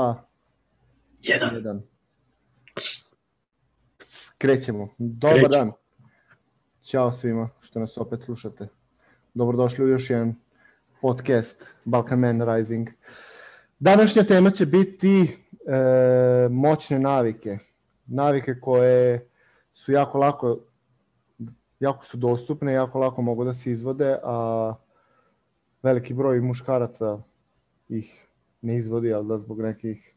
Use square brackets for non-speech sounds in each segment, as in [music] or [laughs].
2, Jedan. 1. Krećemo. Dobar Krećemo. dan. Ćao svima što nas opet slušate. Dobrodošli u još jedan podcast Balkan Man Rising. Današnja tema će biti e, moćne navike. Navike koje su jako lako jako su dostupne, jako lako mogu da se izvode, a veliki broj muškaraca ih ne izvodi, ali da zbog nekih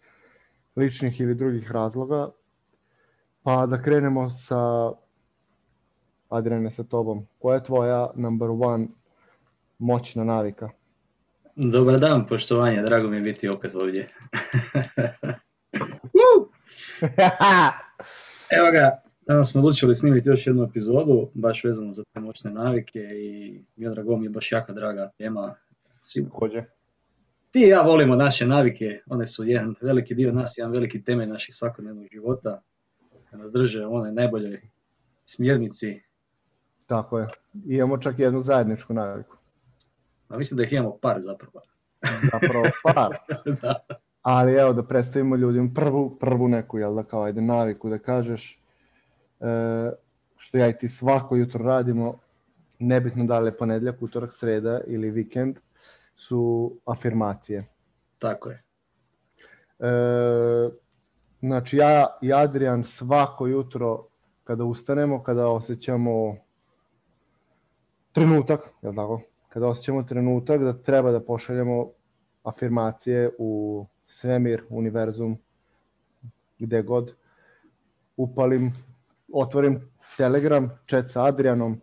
ličnih ili drugih razloga. Pa da krenemo sa Adriane sa tobom. Koja je tvoja number one moćna navika? Dobar dan, poštovanje, drago mi je biti opet ovdje. [laughs] Evo ga, danas smo odlučili snimiti još jednu epizodu, baš vezano za te moćne navike i Miodrago mi je baš jako draga tema. Svi, Takođe. Ti i ja volimo naše navike, one su jedan veliki dio nas, jedan veliki temelj naših svakodnevnog života, da nas drže u onoj najboljoj smjernici, Tako je. Imamo čak jednu zajedničku naviku. a mislim da ih imamo par zapravo. Zapravo par. [laughs] da. Ali evo da predstavimo ljudima prvu, prvu neku, jel da kao ajde naviku da kažeš e, što ja i ti svako jutro radimo, nebitno da li je ponedljak, utorak, sreda ili vikend, su afirmacije. Tako je. E, znači ja i Adrian svako jutro kada ustanemo, kada osjećamo trenutak, je tako? Kada osjećamo trenutak da treba da pošaljemo afirmacije u svemir, univerzum, gde god, upalim, otvorim Telegram, chat sa Adrianom,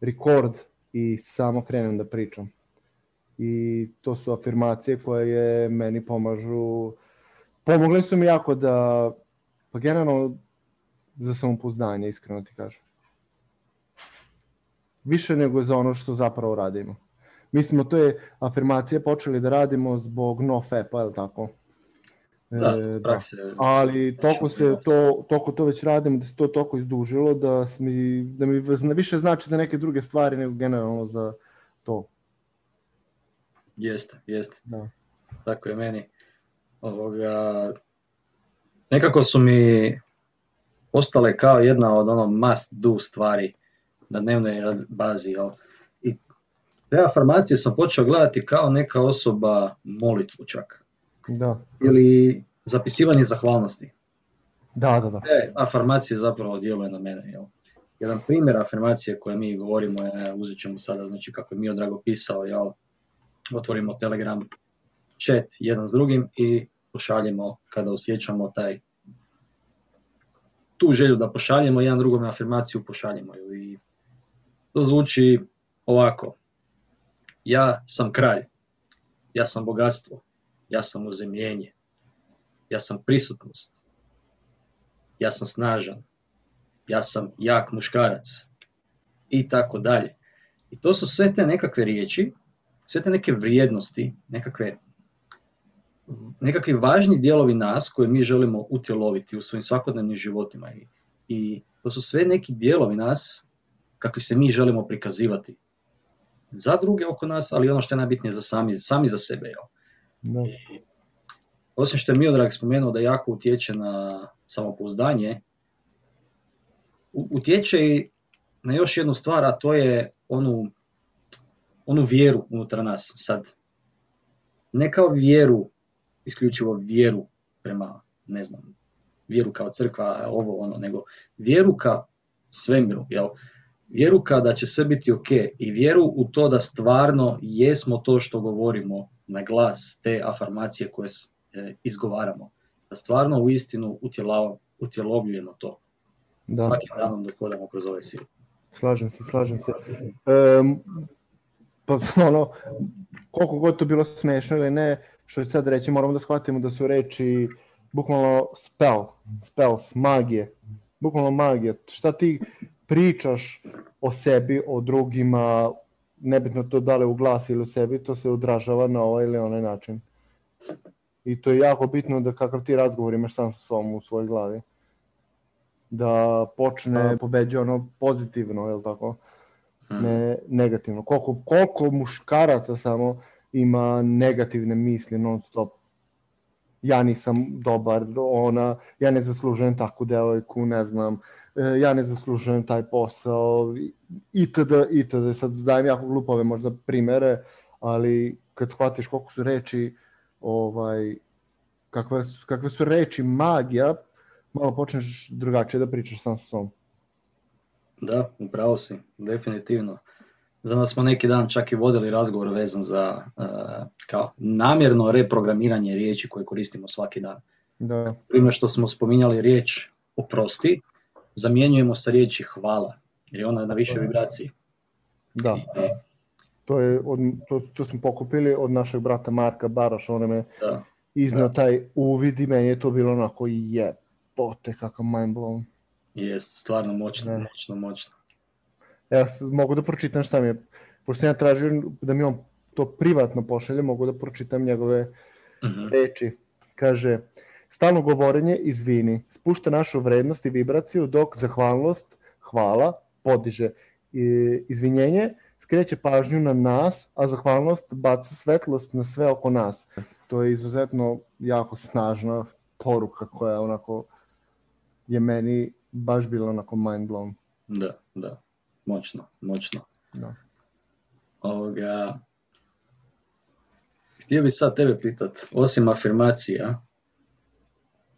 record i samo krenem da pričam. I to su afirmacije koje meni pomažu, pomogle su mi jako da, pa generalno za samopouzdanje, iskreno ti kažem. Više nego za ono što zapravo radimo. Mi smo te afirmacije počeli da radimo zbog NoFap-a, je li tako? Da, E, prakse. ali toliko se to, toliko to već radimo da se to toliko izdužilo da, mi, da mi više znači za neke druge stvari nego generalno za to. Jeste, jeste. Da. Tako je meni. Ovoga, nekako su mi postale kao jedna od ono must do stvari na dnevnoj bazi. Jel? I te afirmacije sam počeo gledati kao neka osoba molitvu čak. Da, Ili zapisivanje zahvalnosti. da, da. da. Te afirmacije zapravo djeluje na mene. Jel? Jedan primjer afirmacije koje mi govorimo je, uzet ćemo sada, znači kako je Mio Drago pisao, jel? Otvorimo Telegram chat jedan s drugim i pošaljemo kada osjećamo taj tu želju da pošaljemo jedan drugom afirmaciju, pošaljemo ju i to zvuči ovako. Ja sam kralj, ja sam bogatstvo, ja sam uzemljenje, ja sam prisutnost, ja sam snažan, ja sam jak muškarac i tako dalje. I to su sve te nekakve riječi, sve te neke vrijednosti, nekakve nekakvi važni dijelovi nas koje mi želimo utjeloviti u svojim svakodnevnim životima i, i to su sve neki dijelovi nas kakvi se mi želimo prikazivati za druge oko nas, ali ono što je najbitnije za sami, sami za sebe. Jel? da. Osim što je Miodrag spomenuo da jako utječe na samopouzdanje, utječe i na još jednu stvar, a to je onu, onu vjeru unutar nas. Sad, ne kao vjeru, isključivo vjeru prema, ne znam, vjeru kao crkva, ovo ono, nego vjeru ka svemiru, jel? Vjeru ka da će sve biti ok i vjeru u to da stvarno jesmo to što govorimo na glas, te afirmacije koje e, izgovaramo. Da stvarno u istinu utjelovljujemo to da. svakim danom dok hodamo kroz ovaj svijet. Slažem se, slažem se. Um, pa [laughs] ono, koliko god to bilo smešno ili ne, što će sad reći, moramo da shvatimo da su reči bukvalno spell, spells, magije. Bukvalno magija. Šta ti pričaš o sebi, o drugima, nebitno to da li u glas ili u sebi, to se odražava na ovaj ili onaj način. I to je jako bitno da kakav ti razgovor imaš sam sa sobom u svojoj glavi da počne pobeđuje ono pozitivno, je tako? Mhm. Ne negativno. Koliko, koliko muškaraca samo ima negativne misli non stop. ja nisam dobar, ona, ja ne zaslužujem takvu devojku, ne znam, e, ja ne zaslužujem taj posao, itd., itd. Sad dajem jako glupove možda primere, ali kad shvatiš koliko su reči, ovaj, kakve, su, kakve su reči magija, malo počneš drugačije da pričaš sam sa sobom. Da, upravo si, definitivno. Za nas smo neki dan čak i vodili razgovor vezan za uh, kao namjerno reprogramiranje riječi koje koristimo svaki dan. Da. Primjer što smo spominjali riječ oprosti, zamjenjujemo sa riječi hvala, jer je ona na višoj vibraciji. Da. I, To, je od, to, to smo pokupili od našeg brata Marka Baraša, on je me da, iznio taj uvid i meni je to bilo onako jebote kakav mind blown. Jest, stvarno moćno, Da. moćno, moćno. Ja mogu da pročitam šta mi je, pošto ja tražio da mi on to privatno pošalje, mogu da pročitam njegove Mhm. reči. Kaže, stalno govorenje izvini, spušta našu vrednost i vibraciju, dok zahvalnost, hvala, podiže. I, izvinjenje skreće pažnju na nas, a zahvalnost baca svetlost na sve oko nas. To je izuzetno jako snažna poruka koja onako je meni baš bila onako mind blown. Da, da, moćno, moćno. Da. Ovoga, htio bih sad tebe pitat, osim afirmacija,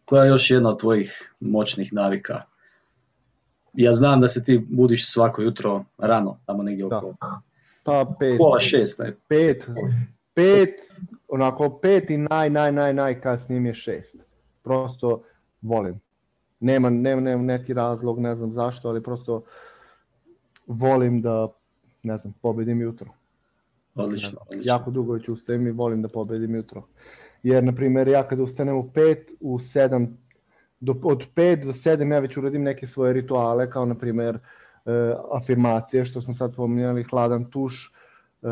koja je još jedna od tvojih moćnih navika? Ja znam da se ti budiš svako jutro rano, tamo negdje Da. oko Pa pet, pola šest, ne? pet, pet, onako pet i naj, naj, naj, najkasnije mi je šest. Prosto volim. Nema, nema, nema neki razlog, ne znam zašto, ali prosto volim da, ne znam, pobedim jutro. Odlično, odlično. Jako dugo već ustajem i volim da pobedim jutro. Jer, na primjer, ja kada ustanem u 5, u 7, do, od 5 do 7 ja već uradim neke svoje rituale, kao na primjer e, afirmacije, što smo sad pominjali, hladan tuš, e,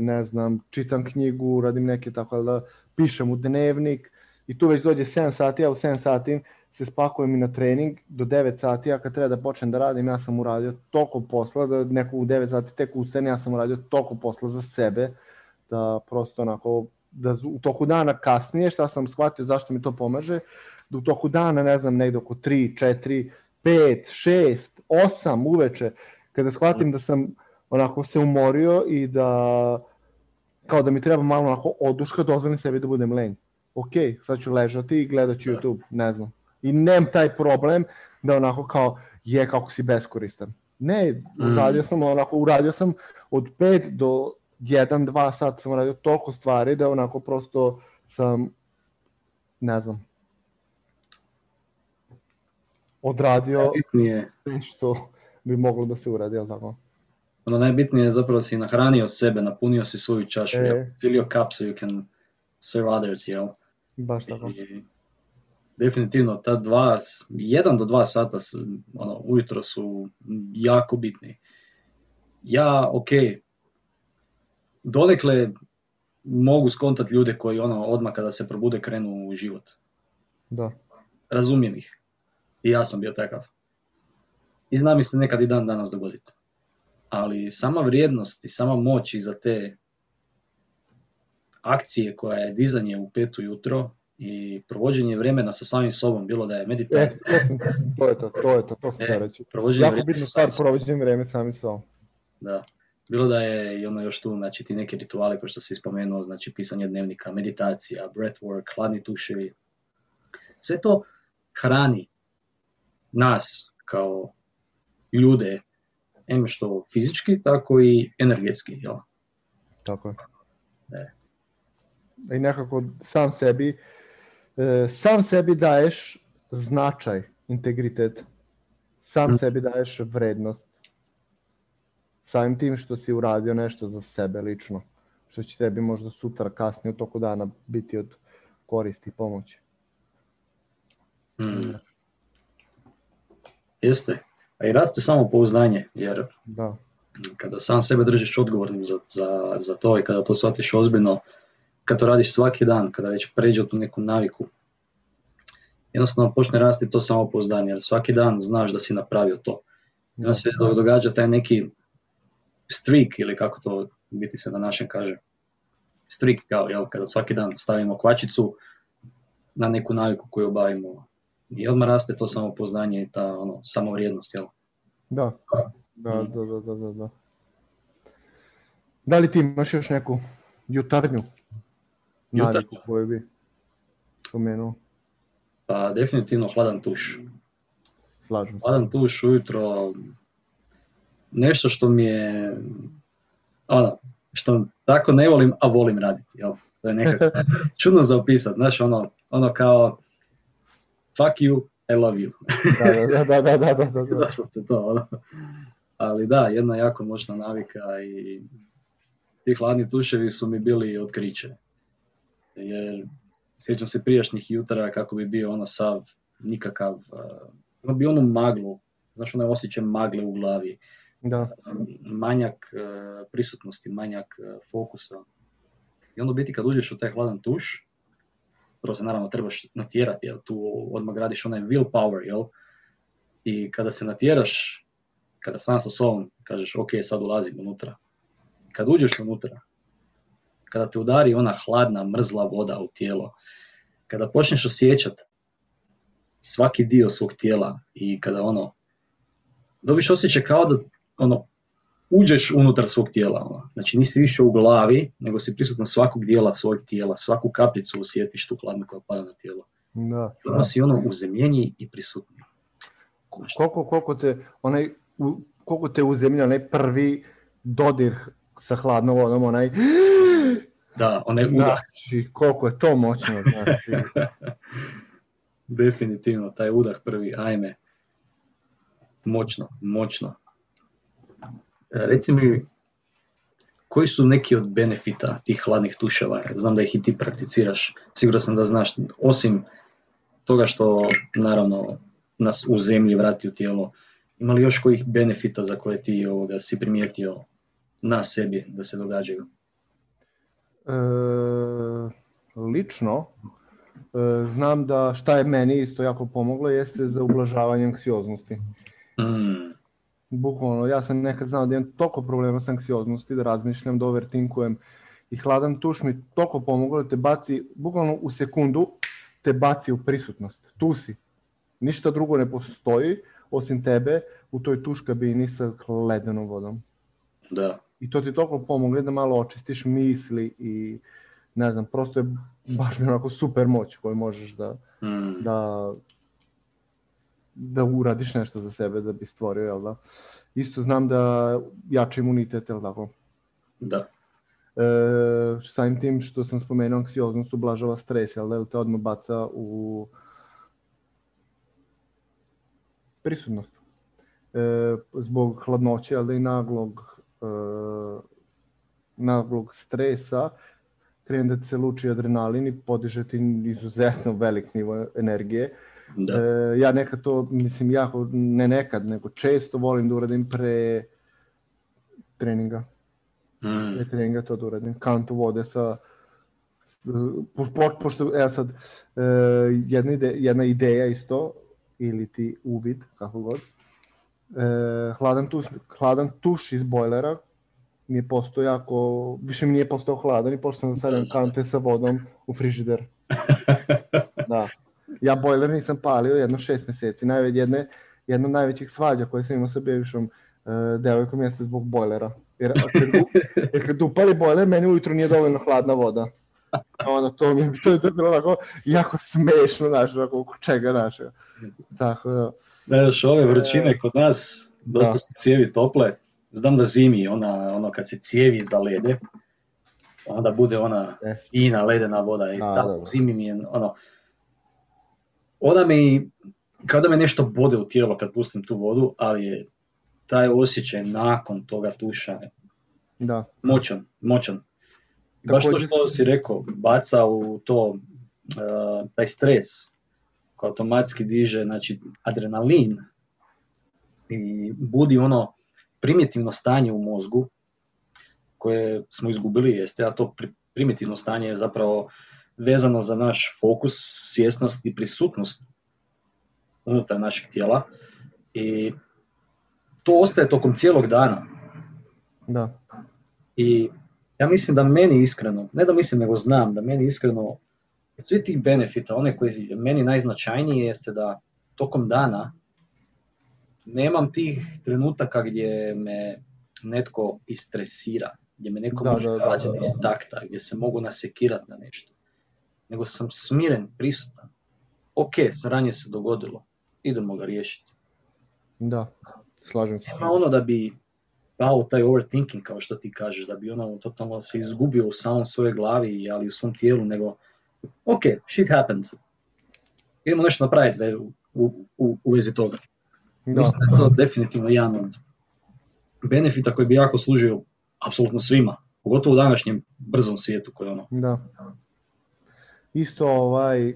ne znam, čitam knjigu, radim neke tako da pišem u dnevnik i tu već dođe 7 sati, ja u 7 sati se spakujem i na trening do 9 sati, ja kad treba da počnem da radim, ja sam uradio toliko posla da neko u 9 sati tek ustane, ja sam uradio toliko posla za sebe, da prosto onako, da u toku dana kasnije, šta sam shvatio zašto mi to pomaže, da u toku dana, ne znam, negde oko 3, 4, 5, 6, 8 uveče, kada shvatim da sam onako se umorio i da kao da mi treba malo onako oduška, dozvolim sebi da budem lenj. Ok, sad ću ležati i gledat ću. YouTube, ne znam. I nemam taj problem da onako kao je kako si beskoristan. Ne, Mm. uradio sam onako, uradio sam od 5 do 1, 2 sata sam uradio toliko stvari da onako prosto sam, ne znam, odradio Najbitnije, što bi moglo da se uradi, tako? ono najbitnije je zapravo si nahranio sebe, napunio si svoju čašu, E. fill your cup so you can serve others, jel? Baš tako. I definitivno ta dva, jedan do dva sata su, ono, ujutro su jako bitni. Ja, ok, donekle mogu skontat ljude koji ono odmah kada se probude krenu u život. Da. Razumijem ih. I ja sam bio takav. I zna mi se nekad i dan danas dogoditi. Ali sama vrijednost i sama moć iza te akcije koja je dizanje u pet ujutro i provođenje vremena sa samim sobom, bilo da je E, meditacija, to, sam- to je to, to je to, to sam E, reći. provođenje Jako sa stvar, samim provođenje vreme sami sobom. Da. Bilo da je i ono još tu, znači ti neki rituali kao što si spomenuo, znači pisanje dnevnika, meditacija, breathwork, hladni tuševi. Sve to hrani nas kao ljude, em što fizički, tako i energetski. Jel? Tako je. E. I nekako sam sebi, e, sam sebi daješ značaj, integritet. Sam Mm. sebi daješ vrednost. Samim tim što si uradio nešto za sebe lično. Što će tebi možda sutra, kasnije u toku dana biti od koristi i pomoći. Mm. Jeste. A i raste samo pouznanje, jer Da, kada sam sebe držiš odgovornim za, za, za to i kada to shvatiš ozbiljno, kad to radiš svaki dan, kada već pređe u tu neku naviku, jednostavno počne rasti to samopouzdanje, jer svaki dan znaš da si napravio to. I onda se do- događa taj neki streak, ili kako to biti se na našem kaže, streak kao, jel, kada svaki dan stavimo kvačicu, na neku naviku koju obavimo. I odmah raste to samopoznanje i ta ono, samovrijednost, jel? Da, da, da, da, da, da, da. Da li ti imaš još neku Jutarnju? Naviku koju bi spomenuo? Pa definitivno hladan tuš. Slažem. Hladan tuš ujutro, nešto što mi je, ono, što tako ne volim, a volim raditi, jel? To je nekako [laughs] čudno za opisat, znaš, ono, ono kao, fuck you, I love you. Da, da, da, da, da, da, da, [laughs] to, ono. Ali da, jedna jako moćna navika i ti hladni tuševi su mi bili otkriće. Jer sjećam se prijašnjih jutara kako bi bio ono sav nikakav, uh, ono bi onu maglu, znaš onaj osjećaj magle u glavi, Da, manjak uh, prisutnosti, manjak uh, fokusa. I onda biti kad uđeš u taj hladan tuš, prvo se naravno trebaš natjerati, jer tu odmah gradiš onaj willpower, jel? I kada se natjeraš, kada sam sa sobom kažeš ok, sad ulazim unutra. Kad uđeš unutra, kada te udari ona hladna, mrzla voda u tijelo, kada počneš osjećat svaki dio svog tijela i kada ono, dobiš osjećaj kao da ono, uđeš unutar svog tijela. Ono. Znači nisi više u glavi, nego si prisutan svakog dijela svojeg tijela, svaku kapljicu osjetiš tu hladnu koja pada na tijelo. da. I onda si ono uzemljeniji i prisutniji. Koliko, koliko te, onaj, u- koliko te uzemlja onaj prvi dodir sa hladnom vodom, onaj, Da, onaj udah, znači, koliko je to moćno, znači, [laughs] definitivno, taj udah prvi, ajme, moćno, moćno. E, Reci mi, koji su neki od benefita tih hladnih tuševa? Znam da ih i ti prakticiraš, siguran sam da znaš, osim toga što naravno nas u zemlji vrati u tijelo, ima li još kojih benefita za koje ti ovoga, si primijetio na sebi da se događaju? E, lično, e, znam da šta je meni isto jako pomoglo jeste za ublažavanje anksioznosti. Mm, Bukvalno, ja sam nekad znao da imam toliko problema s anksioznosti, da razmišljam, da overtinkujem i hladan tuš mi toliko pomoglo da te baci, bukvalno u sekundu te baci u prisutnost. Tu si. Ništa drugo ne postoji osim tebe u toj tuš kabini sa ledenom vodom. da, I to ti toliko pomogne da malo očistiš misli i ne znam, prosto je baš mi onako super moć koju možeš da, mm, da, da uradiš nešto za sebe da bi stvorio, jel da? Isto znam da jača imunitet, jel tako? da, E, samim tim što sam spomenuo anksioznost ublažava stres, jel da? Jel te odmah baca u prisutnost. E, zbog hladnoće, ali i naglog, naglog stresa, krene da se luči adrenalin i podiže ti izuzetno velik nivo energije. da, E, ja nekad to, mislim, jako, ne nekad, nego često volim da uradim pre treninga. mm, Pre treninga to da uradim. Kantu vode sa, po, po, pošto, evo sad, e, jedna, ide, jedna ideja isto, ili ti uvid, kako god. E, hladan, tuš, hladan tuš iz bojlera mi je postao jako, više mi nije postao hladan i pošto sam stavljam kante sa vodom u frižider. [laughs] Da. Ja bojler nisam palio jedno šest mjeseci. Najve, jedne, jedna od najvećih svađa koje sam imao sa bivšom uh, devojkom jeste zbog bojlera. Jer, [laughs] jer kad upali bojler, meni ujutro nije dovoljno hladna voda. [laughs] Onda to mi je to je bilo onako jako smešno, znaš, oko čega, znaš. Tako da, Gledaš, ove vrućine kod nas, dosta Da. su cijevi tople. Znam da zimi, ona, ono kad se cijevi zalede, onda bude ona E. fina ledena voda i tako da, da. zimi mi je ono... Ona mi, kada me nešto bode u tijelo kad pustim tu vodu, ali je taj osjećaj nakon toga tuša da. moćan, moćan. Baš to što si rekao, baca u to, uh, taj stres koji automatski diže znači, adrenalin i budi ono primitivno stanje u mozgu koje smo izgubili jeste, a to pri- primitivno stanje je zapravo vezano za naš fokus, svjesnost i prisutnost unutar našeg tijela i to ostaje tokom cijelog dana. Da. I ja mislim da meni iskreno, ne da mislim nego znam, da meni iskreno svi tih benefita, one koji je meni najznačajniji jeste da tokom dana nemam tih trenutaka gdje me netko istresira, gdje me neko Da, može da. iz takta, gdje se mogu nasekirati na nešto. Nego sam smiren, prisutan. Ok, sranje se dogodilo, idemo ga riješiti. Da, slažem se. Nema ono da bi pao taj overthinking, kao što ti kažeš, da bi ono totalno se izgubio u samom svojoj glavi, ali u svom tijelu, nego ok, shit happened. Idemo nešto napraviti u, u, u, u vezi toga. Da, Mislim da je to definitivno jedan od benefita koji bi jako služio apsolutno svima, pogotovo u današnjem brzom svijetu koji ono. da. Isto ovaj,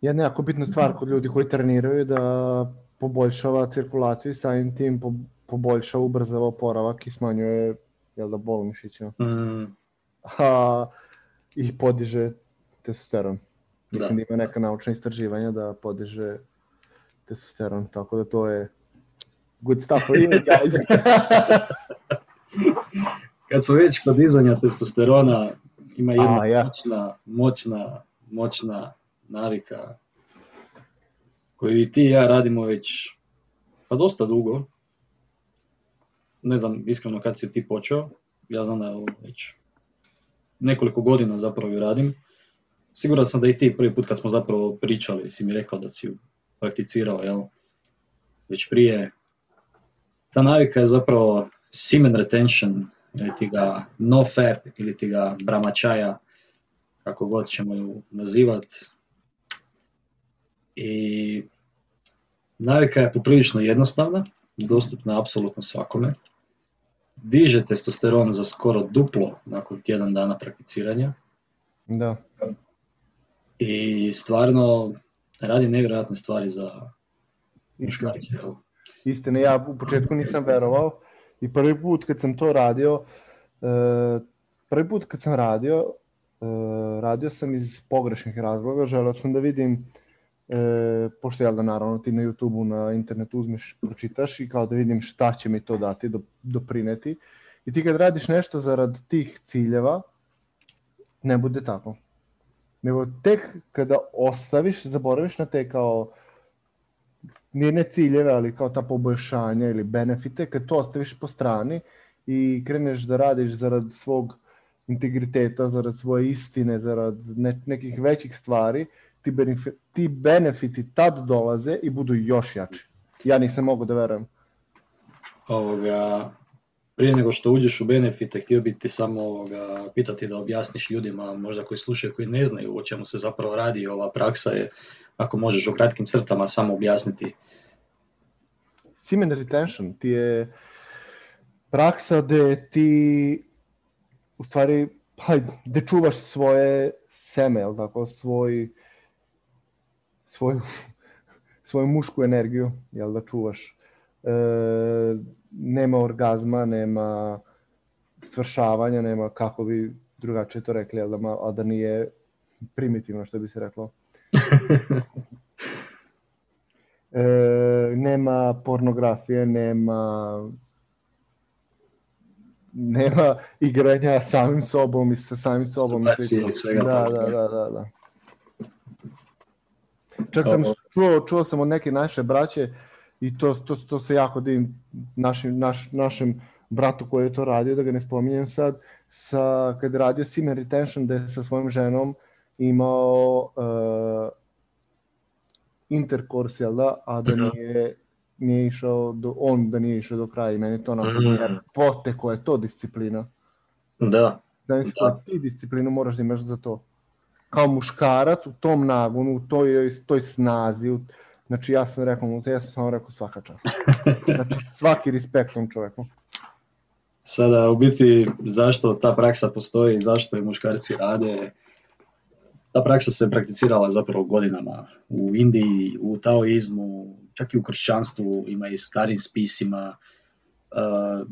jedna jako bitna stvar kod ljudi koji treniraju da poboljšava cirkulaciju i samim tim po- poboljšava, ubrzava oporavak i smanjuje jel da, bol mišićima. Mm, A, I podiže testosteron. Mislim Da. da ima neka naučna istraživanja da podiže testosteron, tako da to je good stuff for you [laughs] guys. kad smo već kod dizanja testosterona, ima jedna A, ja. moćna, moćna, moćna navika koju i ti i ja radimo već pa dosta dugo. Ne znam iskreno kad si ti počeo, ja znam da je ovo već nekoliko godina zapravo ju radim. Siguran sam da i ti prvi put kad smo zapravo pričali si mi rekao da si ju prakticirao, jel? Već prije. Ta navika je zapravo semen retention, ili ti ga no fap, ili ti ga brahmacharya, kako god ćemo ju nazivat. I navika je poprilično jednostavna, dostupna apsolutno svakome. Diže testosteron za skoro duplo nakon tjedan dana prakticiranja da, i stvarno radi nevjerojatne stvari za muškarce. istina, ja u početku nisam verovao i prvi put kad sam to radio, e, prvi put kad sam radio, e, radio sam iz pogrešnih razloga, želeo sam da vidim, e, pošto jel da naravno ti na YouTube-u, na internetu uzmeš, pročitaš i kao da vidim šta će mi to dati, do, doprineti. I ti kad radiš nešto zarad tih ciljeva, ne bude tako. Nego tek kada ostaviš, zaboraviš na te kao nije ne ciljeve, ali kao ta poboljšanja ili benefite, kad to ostaviš po strani i kreneš da radiš zarad svog integriteta, zarad svoje istine, zarad ne, nekih većih stvari, ti, benefi, ti benefiti tad dolaze i budu još jači. Ja nisam mogu da verujem. Ovoga, prije nego što uđeš u benefite, htio bih ti samo ovoga, pitati da objasniš ljudima, možda koji slušaju, koji ne znaju o čemu se zapravo radi ova praksa je, ako možeš u kratkim crtama samo objasniti. Semen retention ti je praksa gde ti u stvari pa, čuvaš svoje seme, jel tako, svoj, svoju, [laughs] svoju mušku energiju, jel da čuvaš. E, nema orgazma, nema svršavanja, nema kako bi drugačije to rekli, jel da, a da nije primitivno što bi se reklo. [laughs] E, nema pornografije, nema nema igranja samim sobom i sa samim sobom. i svega da, da, da, da, da. Čak sam čuo, čuo sam od neke naše braće i to, to, to se jako divim našim, naš, našem bratu koji je to radio, da ga ne spominjem sad, sa, kad je radio Semen Retention, da je sa svojom ženom imao uh, interkurs, jel da, a da Mhm. nije, nije išao do, on da nije išao do kraja i meni to onako jer pote koja je to disciplina. Da, Da Da. koju ti disciplinu moraš da imaš za to. Kao muškarac u tom nagonu, u toj, toj snazi, u, znači ja sam rekao mu, ja sam samo rekao svaka čast. Znači svaki respekt tom čoveku. sada u biti zašto ta praksa postoji, zašto je muškarci rade, ta praksa se prakticirala zapravo godinama u Indiji, u taoizmu, čak i u kršćanstvu, ima i starim spisima. Uh,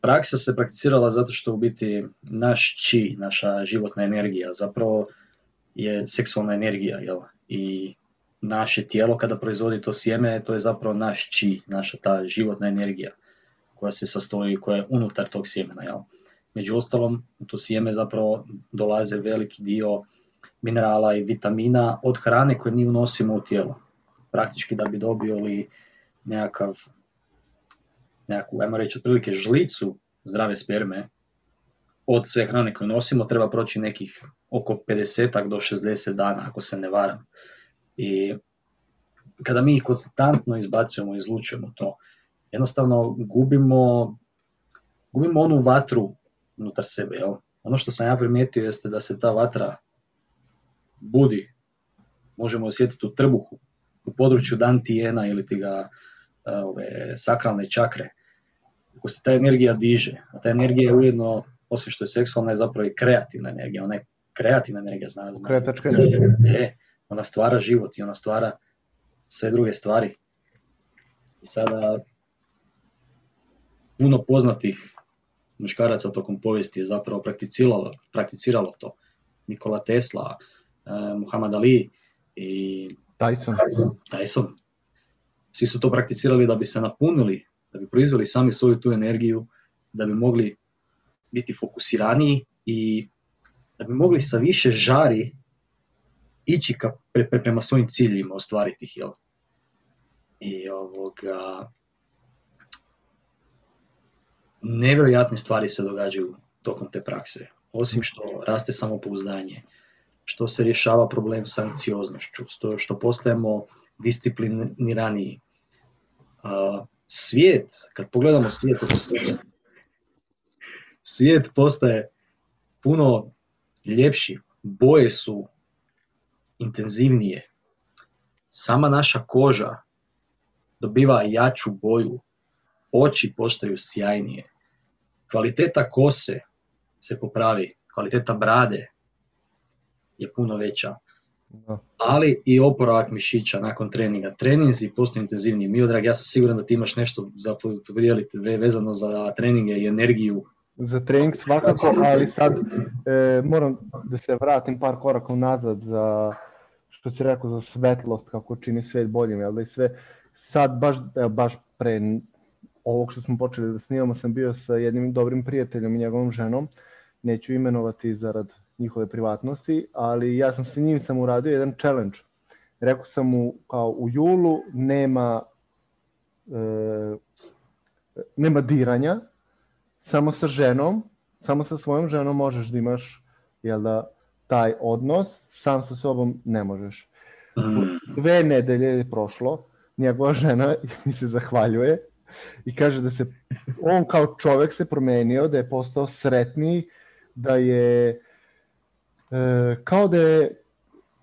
praksa se prakticirala zato što u biti naš či, naša životna energija zapravo je seksualna energija, jel? I naše tijelo kada proizvodi to sjeme, to je zapravo naš či, naša ta životna energija koja se sastoji, koja je unutar tog sjemena, jel? Među ostalom, u to sjeme zapravo dolaze veliki dio minerala i vitamina od hrane koje mi unosimo u tijelo. Praktički da bi dobili nekakav, nekakvu, ajmo reći, otprilike žlicu zdrave sperme od sve hrane koje nosimo treba proći nekih oko 50 do 60 dana, ako se ne varam. I kada mi ih konstantno izbacujemo i izlučujemo to, jednostavno gubimo, gubimo onu vatru unutar sebe. Jel? Ono što sam ja primijetio jeste da se ta vatra budi, možemo osjetiti u trbuhu, u području dantijena ili ti ga ove, sakralne čakre. Ako se ta energija diže, a ta energija je ujedno, osim što je seksualna, je zapravo i kreativna energija. Ona je kreativna energija, zna, zna, Kretačka energija. je, ona stvara život i ona stvara sve druge stvari. I sada puno poznatih muškaraca tokom povijesti je zapravo prakticiralo, prakticiralo to. Nikola Tesla, uh, Muhammad Ali i Tyson. Tyson. Svi su to prakticirali da bi se napunili, da bi proizveli sami svoju tu energiju, da bi mogli biti fokusiraniji i da bi mogli sa više žari ići ka, pre, pre, prema svojim ciljima, ostvariti ih. Jel? I ovoga, nevjerojatne stvari se događaju tokom te prakse. Osim što raste samopouzdanje, što se rješava problem s anksioznošću, što, što postajemo discipliniraniji. Uh, svijet, kad pogledamo svijet oko sebe, svijet postaje puno ljepši, boje su intenzivnije. Sama naša koža dobiva jaču boju, oči postaju sjajnije, kvaliteta kose se popravi, kvaliteta brade je puno veća, ali i oporavak mišića nakon treninga. Treninzi postaju intenzivniji. Miodrag, ja sam siguran da ti imaš nešto za podijeliti vezano za treninge i energiju. Za trening svakako, ali sad e, moram da se vratim par koraka unazad za što si rekao za svetlost, kako čini svet boljim, jel da i sve. Sad baš, baš pre ovog što smo počeli da snimamo sam bio sa jednim dobrim prijateljom i njegovom ženom, neću imenovati zarad njihove privatnosti, ali ja sam sa njim sam uradio jedan challenge. Rekao sam mu kao u julu nema e, nema diranja, samo sa ženom, samo sa svojom ženom možeš da imaš jel da, taj odnos, sam sa sobom ne možeš. Mm. Dve nedelje je prošlo, njegova žena [laughs] mi se zahvaljuje i kaže da se on kao čovek se promenio, da je postao sretniji, da je e, kao da je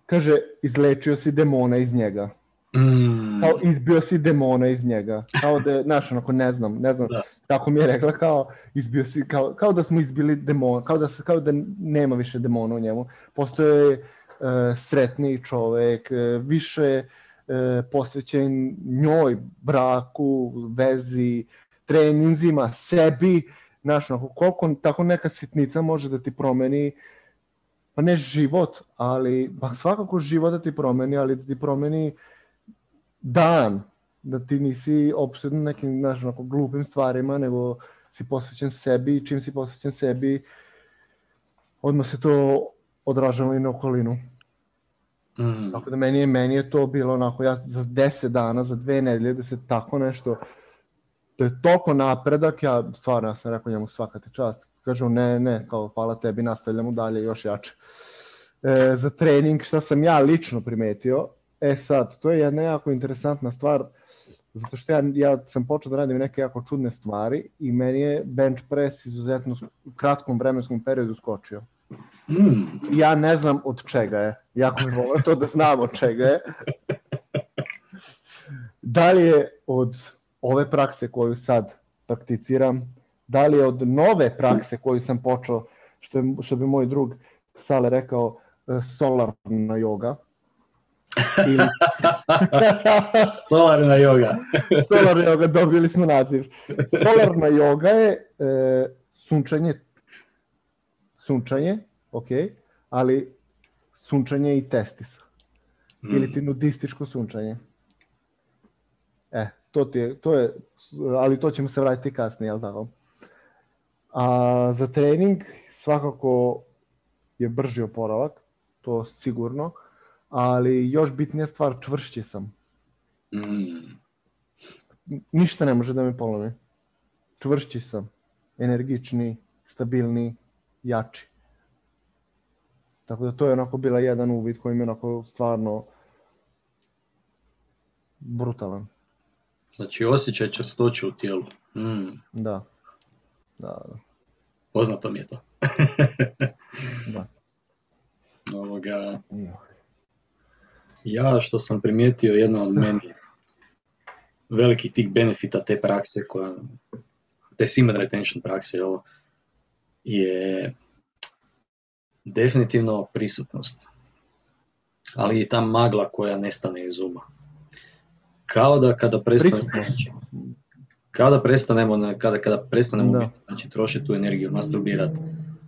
kaže izlečio si demona iz njega. Mm. Kao izbio si demona iz njega. Kao da je, znaš, onako ne znam, ne znam Da. Kako mi je rekla, kao izbio si, kao, kao da smo izbili demona, kao da, se, kao da nema više demona u njemu. Postoje e, sretniji čovek, e, više e, posvećen njoj, braku, vezi, treninzima, sebi, znaš, koliko tako neka sitnica može da ti promeni pa ne život, ali pa svakako život da ti promeni, ali da ti promeni dan, da ti nisi opseden nekim znaš, onako, glupim stvarima, nego si posvećen sebi i čim si posvećen sebi, odmah se to odražava i na okolinu. Mm. Tako da meni je, meni je to bilo onako, ja za 10 dana, za dve nedelje da se tako nešto, to je toliko napredak, ja stvarno ja sam rekao njemu svaka ti čast. Kažu ne, ne, kao hvala tebi, nastavljamo dalje još jače. E, za trening, šta sam ja lično primetio, e sad, to je jedna jako interesantna stvar, zato što ja, ja sam počeo da radim neke jako čudne stvari i meni je bench press izuzetno u kratkom vremenskom periodu skočio Mm. ja ne znam od čega je. Jako bih volio to da znam od čega je. Da li je od ove prakse koju sad prakticiram, da li je od nove prakse koju sam počeo, što, je, što bi moj drug Sale rekao, e, solarna joga. Ili [laughs] Solarna joga. [laughs] solarna joga, dobili smo naziv. Solarna joga je e, sunčanje, sunčanje, ok, ali sunčanje i testisa. Mm. ili ti nudističko sunčanje. E, to, ti je, to je, ali to ćemo se vratiti kasnije, jel tako? A za trening svakako je brži oporavak, to sigurno, ali još bitnija stvar, čvršći sam. Mm. Ništa ne može da me polomi. Čvršći sam, energični, stabilni, jači. Tako da to je onako bila jedan uvid koji mi je onako stvarno brutalan. Znači osjećaj čvrstoće u tijelu. Mm. Da. Da, da. Poznato mi je to. [laughs] da. Ovoga. Ja što sam primijetio jedna od [laughs] meni velikih tih benefita te prakse koja, te semen retention prakse jel, je definitivno prisutnost. Ali i ta magla koja nestane iz uma. Kao da kada prestanemo, kao da prestanemo, kada, kada prestanemo Da. biti, znači trošiti tu energiju, masturbirat,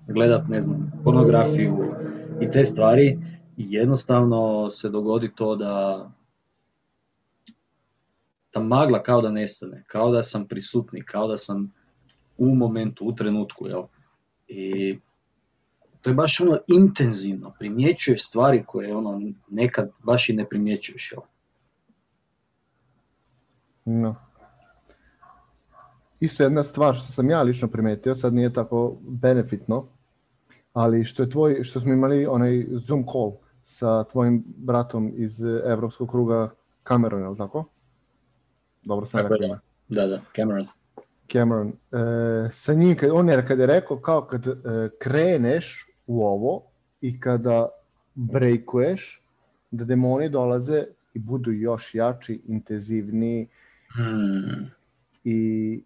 gledat, ne znam, pornografiju i te stvari, jednostavno se dogodi to da ta magla kao da nestane, kao da sam prisutni, kao da sam u momentu, u trenutku, jel? I to je baš ono intenzivno, primjećuješ stvari koje ono nekad baš i ne primjećuješ, jel? No. Isto jedna stvar što sam ja lično primetio, sad nije tako benefitno, ali što je tvoj, što smo imali onaj Zoom call sa tvojim bratom iz evropskog kruga Cameron, je li tako? Dobro sam rekao. da. Da, da, Cameron. Cameron, e, sa njim, kad, on je kad je rekao kao kad e, kreneš u ovo i kada brejkuješ, da demoni dolaze i budu još jači, intenzivniji Hmm. i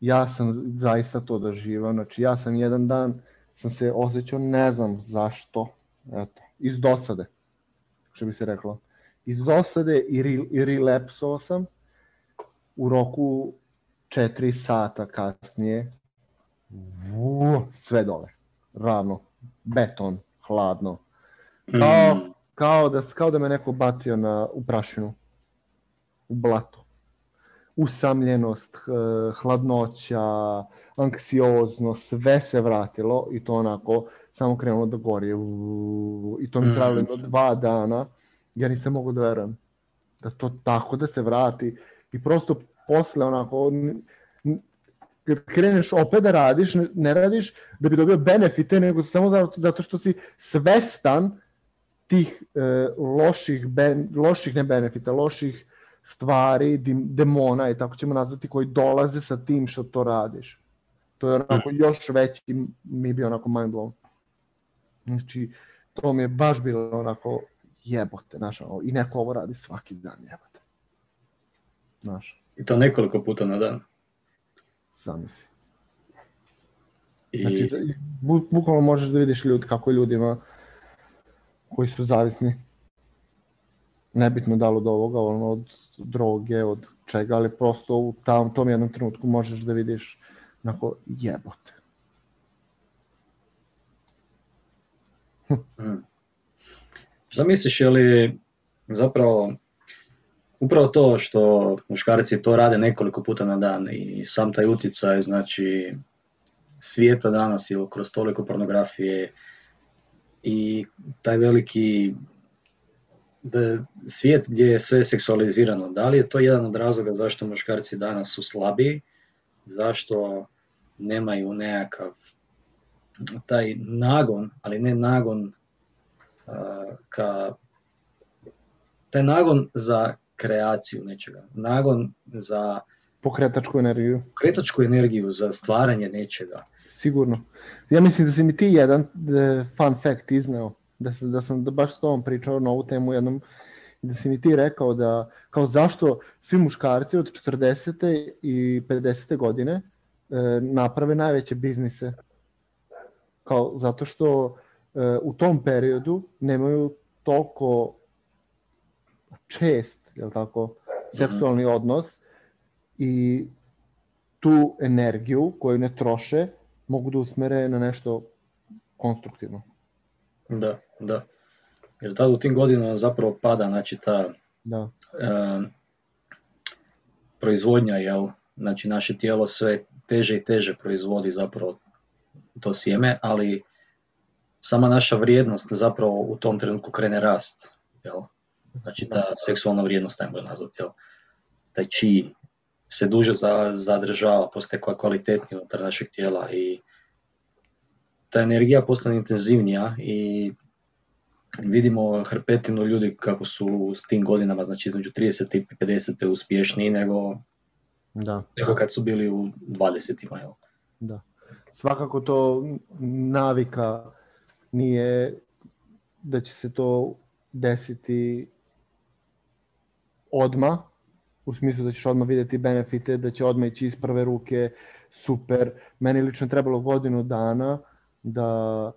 ja sam zaista to doživao. Znači ja sam jedan dan sam se osjećao ne znam zašto, eto, iz dosade, što bi se reklo. Iz dosade i, re, i relapsovao sam u roku 4 sata kasnije. Vu, sve dole, ravno, beton, hladno. Kao, Hmm. kao, da, kao da me neko bacio na, u prašinu, u blato. Usamljenost, hladnoća, anksioznost, sve se vratilo i to onako samo krenulo da gori. I to mi trajalo jedno dva dana. Ja nisam mogao da verujem da to tako da se vrati. I prosto posle onako, kad kreneš opet da radiš, ne, ne radiš da bi dobio benefite, nego samo zato, zato što si svestan tih e, loših, ben, loših ne benefita, loših stvari, dim, demona i tako ćemo nazvati, koji dolaze sa tim što to radiš. To je onako još veći, mi bi onako mind blown. Znači, to mi je baš bilo onako jebote, znaš, ono, i neko ovo radi svaki dan, jebote. Znaš, I to nekoliko puta na dan. zamisli. I, Znači, bu, bukvalno možeš da vidiš ljudi, kako ljudima koji su zavisni. Nebitno da li od ovoga, ono, od droge, od čega, ali prosto u tam, tom jednom trenutku možeš da vidiš onako jebote. Mm. Šta misliš, je li zapravo upravo to što muškarci to rade nekoliko puta na dan i sam taj utjecaj, znači svijeta danas ili kroz toliko pornografije i taj veliki da, svijet gdje je sve seksualizirano, da li je to jedan od razloga zašto muškarci danas su slabiji, zašto nemaju nekakav taj nagon, ali ne nagon a, ka taj nagon za kreaciju nečega, nagon za Pokretačku energiju, kretačku energiju, za stvaranje nečega. sigurno. Ja mislim da si mi ti jedan e, fun fact izneo, da, sam, da sam da baš s tobom pričao na ovu temu jednom, da si mi ti rekao da, kao zašto svi muškarci od 40. i 50. godine e, naprave najveće biznise. Kao, zato što e, u tom periodu nemaju toliko čest, jel tako, seksualni odnos i tu energiju koju ne troše mogu da usmere na nešto konstruktivno. Da, da. Jer tada u tim godinama zapravo pada, znači ta Da, e, proizvodnja, jel? Znači naše tijelo sve teže i teže proizvodi zapravo to sjeme, ali sama naša vrijednost zapravo u tom trenutku krene rast. Jel? Znači ta seksualna vrijednost, ajmo nazvati, jel? taj čiji se duže zadržava, postaje kvalitetnija unutar našeg tijela i ta energija postane intenzivnija i vidimo hrpetinu ljudi kako su s tim godinama, znači između 30. i 50. uspješniji nego, da. nego kad su bili u 20. Jel? Da. Svakako to navika nije da će se to desiti odma, u smislu da ćeš odmah vidjeti benefite, da će odmah ići iz prve ruke, super. Meni lično trebalo godinu dana da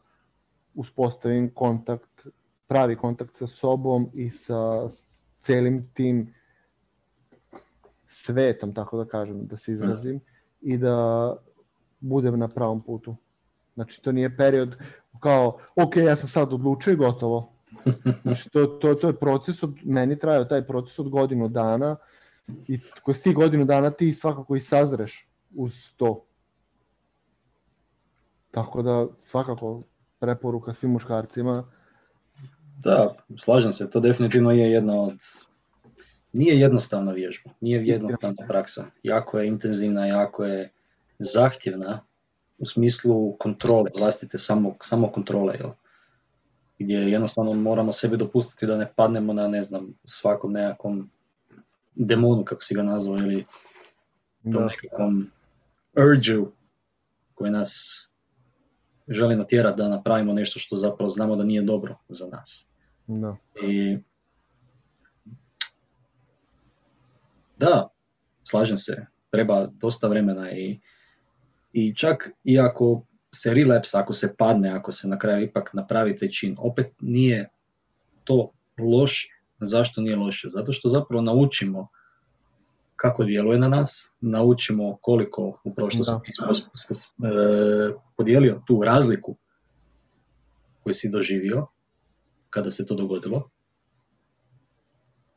uspostavim kontakt, pravi kontakt sa sobom i sa celim tim svetom, tako da kažem, da se izrazim, i da budem na pravom putu. Znači, to nije period kao, ok, ja sam sad odlučio i gotovo. Znači, to, to, to je proces, od, meni trajao taj proces od godinu dana i kroz ti godinu dana ti svakako i sazreš uz to. Tako da svakako preporuka svim muškarcima. Da, slažem se, to definitivno je jedna od... Nije jednostavna vježba, nije jednostavna praksa. Jako je intenzivna, jako je zahtjevna u smislu kontrole, vlastite samo, samo kontrole, jel? gdje jednostavno moramo sebi dopustiti da ne padnemo na, ne znam, svakom nekakvom demonu, kako si ga nazvao, ili tom nekakvom urge koji nas želi natjerati da napravimo nešto što zapravo znamo da nije dobro za nas. Da. I da, slažem se, treba dosta vremena i, i čak i ako se relapse, ako se padne, ako se na kraju ipak napravi taj čin, opet nije to loše. Zašto nije loše? Zato što zapravo naučimo kako djeluje na nas, naučimo koliko, upravo što sam ti e, podijelio tu razliku koju si doživio kada se to dogodilo.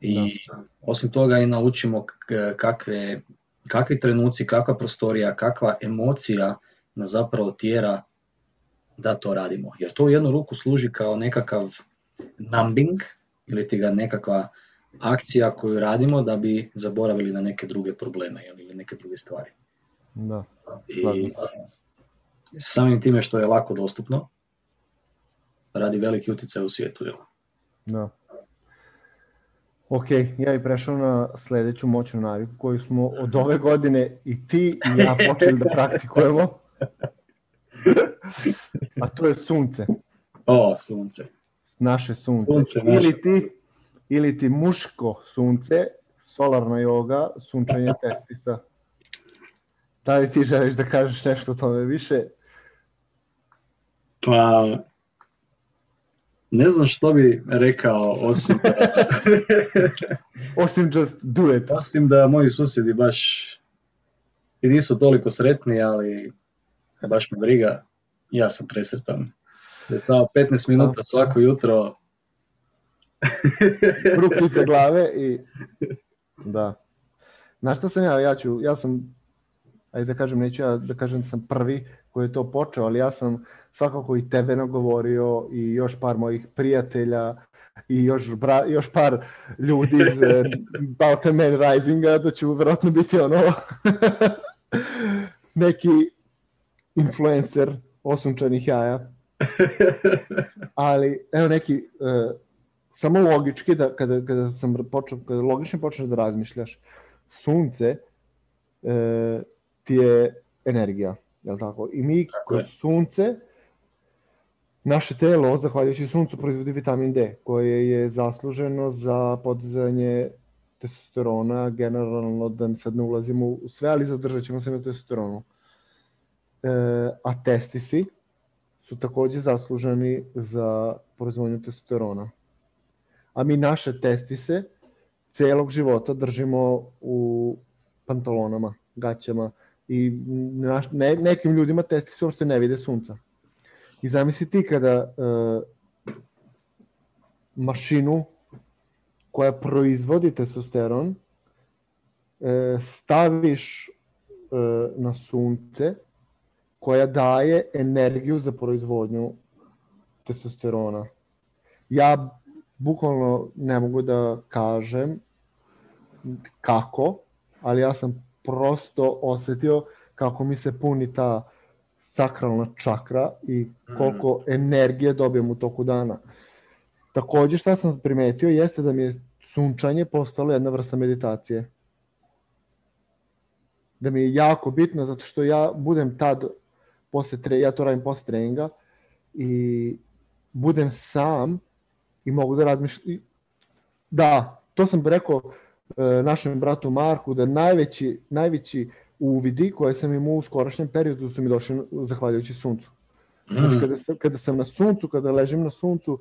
I osim toga i naučimo kakve, kakvi trenuci, kakva prostorija, kakva emocija nas zapravo tjera da to radimo. Jer to u jednu ruku služi kao nekakav numbing ili ti ga nekakva akcija koju radimo da bi zaboravili na neke druge probleme ili neke druge stvari. Da, I samim time što je lako dostupno, radi veliki utjecaj u svijetu. Jel? Da. Ok, ja bih prešao na sljedeću moćnu naviku koju smo od ove godine i ti i ja počeli da praktikujemo. A to je sunce. O, sunce. Naše sunce. sunce Ili ti ili ti muško sunce, solarna yoga, sunčanje testisa. Da li ti želiš da kažeš nešto o tome više? Pa, ne znam što bi rekao osim da... [laughs] osim just do it. Osim da moji susjedi baš i nisu toliko sretni, ali baš me briga, ja sam presretan. Da samo 15 minuta svako jutro ruku iza [laughs] glave i da. Znaš što sam ja, ja ću, ja sam, ajde da kažem, neću ja da kažem sam prvi koji je to počeo, ali ja sam svakako i tebe nagovorio i još par mojih prijatelja i još, bra, još par ljudi iz [laughs] Balkan Man Risinga, da ću vjerojatno biti ono [laughs] neki influencer osunčanih jaja. Ali, evo neki uh, samo logički, da, kada, kada sam počeo, kada logično počneš da razmišljaš, sunce e, ti je energija, jel tako? I mi kroz sunce, naše telo, zahvaljujući suncu, proizvodi vitamin D, koje je zasluženo za podizanje testosterona, generalno da sad ne ulazimo u sve, ali zadržat ćemo se na testosteronu. E, a testisi su također zasluženi za proizvodnju testosterona a mi naše testise celog života držimo u pantalonama, gaćama i ne, nekim ljudima testise uopšte ne vide sunca. I zamisli ti kada e, mašinu koja proizvodi testosteron e, staviš e, na sunce koja daje energiju za proizvodnju testosterona. Ja bukvalno ne mogu da kažem kako, ali ja sam prosto osetio kako mi se puni ta sakralna čakra i koliko mm. energije dobijem u toku dana. Takođe šta sam primetio jeste da mi je sunčanje postalo jedna vrsta meditacije. Da mi je jako bitno zato što ja budem tad posle tre, ja to radim posle treninga i budem sam i mogu da razmišljam. Da, to sam rekao našem bratu Marku da najveći, najveći uvidi koje sam imao u skorašnjem periodu su mi došli zahvaljujući suncu. Znači, kada, sam, kada sam na suncu, kada ležim na suncu,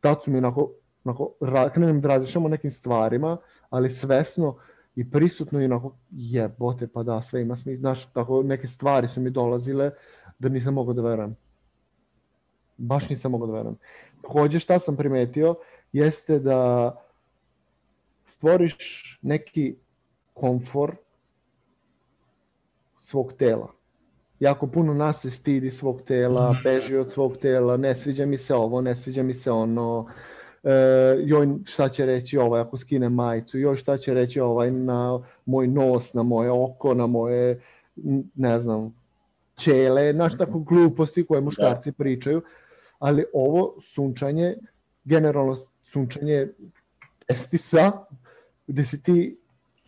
tad su mi onako, onako krenem da razlišamo nekim stvarima, ali svesno i prisutno i onako jebote, pa da, sve ima smisla. Znaš, tako neke stvari su mi dolazile da nisam mogao da verujem. Baš nisam mogao da verujem. Takođe šta sam primetio jeste da stvoriš neki komfor svog tela. Jako puno nas se stidi svog tela, mhm. beži od svog tela, ne sviđa mi se ovo, ne sviđa mi se ono, e, joj šta će reći ovaj ako skine majicu, joj šta će reći ovaj na moj nos, na moje oko, na moje, ne znam, čele, znaš tako gluposti koje muškarci da. pričaju, ali ovo sunčanje, generalno sunčanje estisa, gde se ti,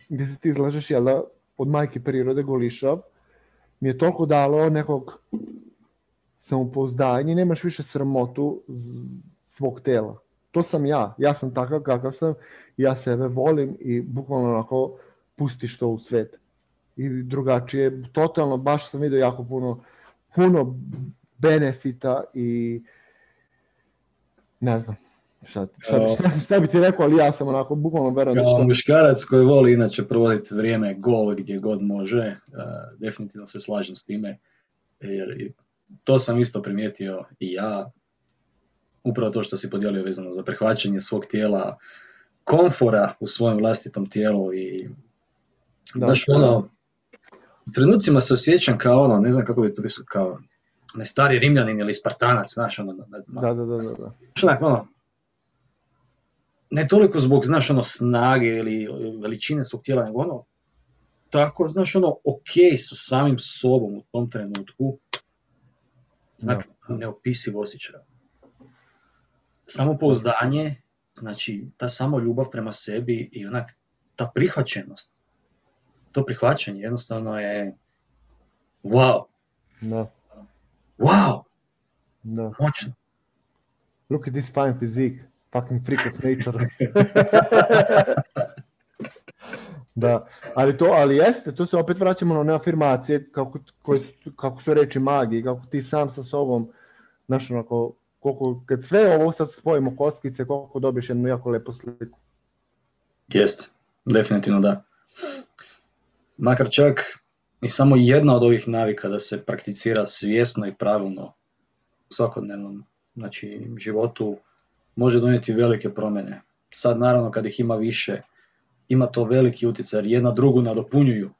gde se ti izlažeš, jel da, od majke prirode golišav, mi je toliko dalo nekog samopouzdanja i nemaš više sramotu svog tela. To sam ja, ja sam takav kakav sam, ja sebe volim i bukvalno onako pustiš to u svet. I drugačije, totalno, baš sam vidio jako puno, puno benefita i ne znam, šta, šta, šta, šta bi ti rekao, ali ja sam onako bukvalno verujem. Kao da muškarac koji voli inače provoditi vrijeme gol gdje god može, uh, definitivno se slažem s time, jer to sam isto primijetio i ja, upravo to što si podijelio vezano za prihvaćanje svog tijela, komfora u svojem vlastitom tijelu i da, znaš ono, u trenucima se osjećam kao ono, ne znam kako bi to bilo, kao ne stari rimljanin ili spartanac, znaš ono, da, da, da, da, da. Znaš, ono, ne toliko zbog, znaš, ono, snage ili veličine svog tijela, nego ono, tako, znaš, ono, ok sa samim sobom u tom trenutku, znak no. neopisiv osjećaj. Samopouzdanje, znači, ta samo ljubav prema sebi i onak, ta prihvaćenost, to prihvaćanje jednostavno je wow. No. Wow! No. Moćno. Look at this fine physique fucking freak of nature. [laughs] da, ali to, ali jeste, to se opet vraćamo na one afirmacije kako, koje su, kako su reči magije, kako ti sam sa sobom, znaš, onako, koliko, kad sve ovo sad spojimo kockice, koliko dobiješ jednu jako lepu sliku. Jeste, definitivno da. Makar čak i samo jedna od ovih navika da se prakticira svjesno i pravilno u svakodnevnom znači, životu, može donijeti velike promjene. Sad naravno kad ih ima više, ima to veliki utjecaj jer jedna drugu nadopunjuju.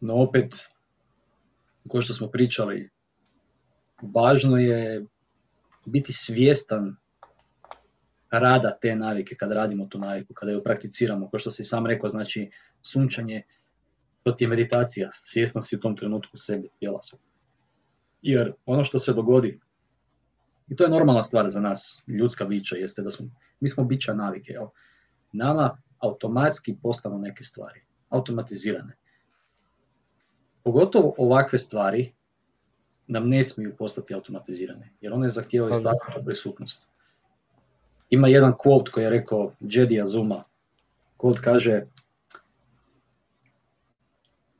No opet, kao što smo pričali, važno je biti svjestan rada te navike kad radimo tu naviku, kada ju prakticiramo. Kao što si sam rekao, znači sunčanje, to ti je meditacija, svjestan si u tom trenutku sebi, tijela su. Jer ono što se dogodi i to je normalna stvar za nas, ljudska bića, jeste da smo, mi smo bića navike, jel? Nama automatski postanu neke stvari, automatizirane. Pogotovo ovakve stvari nam ne smiju postati automatizirane, jer one zahtijevaju stalnu prisutnost. Ima jedan quote koji je rekao Jedi Azuma. Quote kaže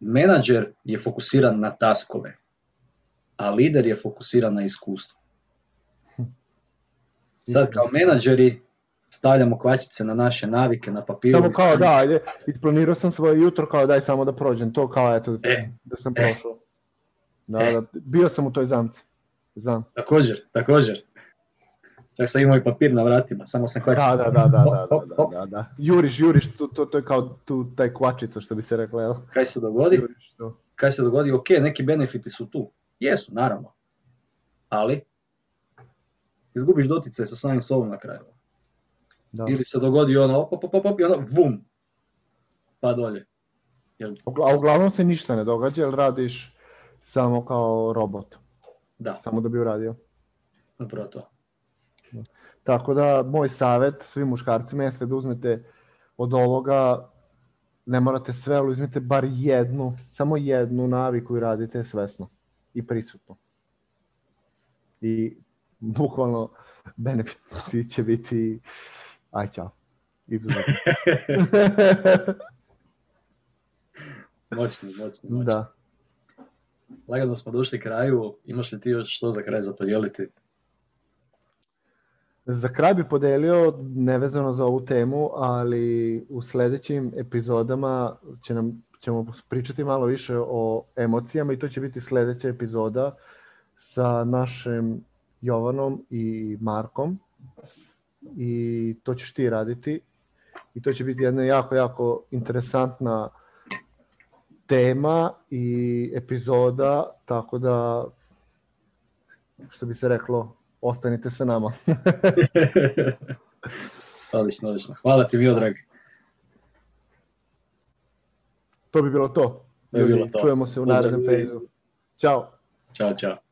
Menadžer je fokusiran na taskove, a lider je fokusiran na iskustvo. Sad kao menadžeri stavljamo kvačice na naše navike, na papiru. Samo kao da, ajde, isplanirao sam svoje jutro kao daj samo da prođem to kao eto e, da sam e, prošao. Da, e. da, bio sam u toj zamci. Znam. Također, također. Čak sam imao i papir na vratima, samo sam kvačice. Da, da, da, da, da, da, da, da. Juriš, juriš, to, to, to je kao tu, taj kvačica što bi se reklo, jel? Kaj se dogodi? Juriš, Kaj se dogodi? Ok, neki benefiti su tu. Jesu, naravno. Ali, izgubiš doticaj sa samim sobom na kraju. Da. Ili se dogodi ono, op, op, op, op, i ono, vum, pa dolje. Jel, A uglavnom se ništa ne događa jer radiš samo kao robot. da, Samo da bi uradio. upravo to. Tako da, moj savjet svim muškarcima jeste da uzmete od ovoga, ne morate sve, ali uzmite bar jednu, samo jednu naviku i radite svesno i prisutno. I bukvalno benefiti [laughs] će biti, aj čao, izuzetno. [laughs] Moćni, moćni, moćni. da. Lagano smo došli kraju, imaš li ti još što za kraj za podijeliti? Za kraj bi podelio, nevezano za ovu temu, ali u sljedećim epizodama će nam, ćemo pričati malo više o emocijama i to će biti sljedeća epizoda sa našim Jovanom i Markom. I to ćeš ti raditi. I to će biti jedna jako, jako interesantna tema i epizoda, tako da, što bi se reklo, ostanite sa nama. [laughs] odlično, odlično. Hvala ti, Miodrag. To bi bilo to. To bi bilo to. Čujemo se u narednom periodu. Ćao. Ćao, čao.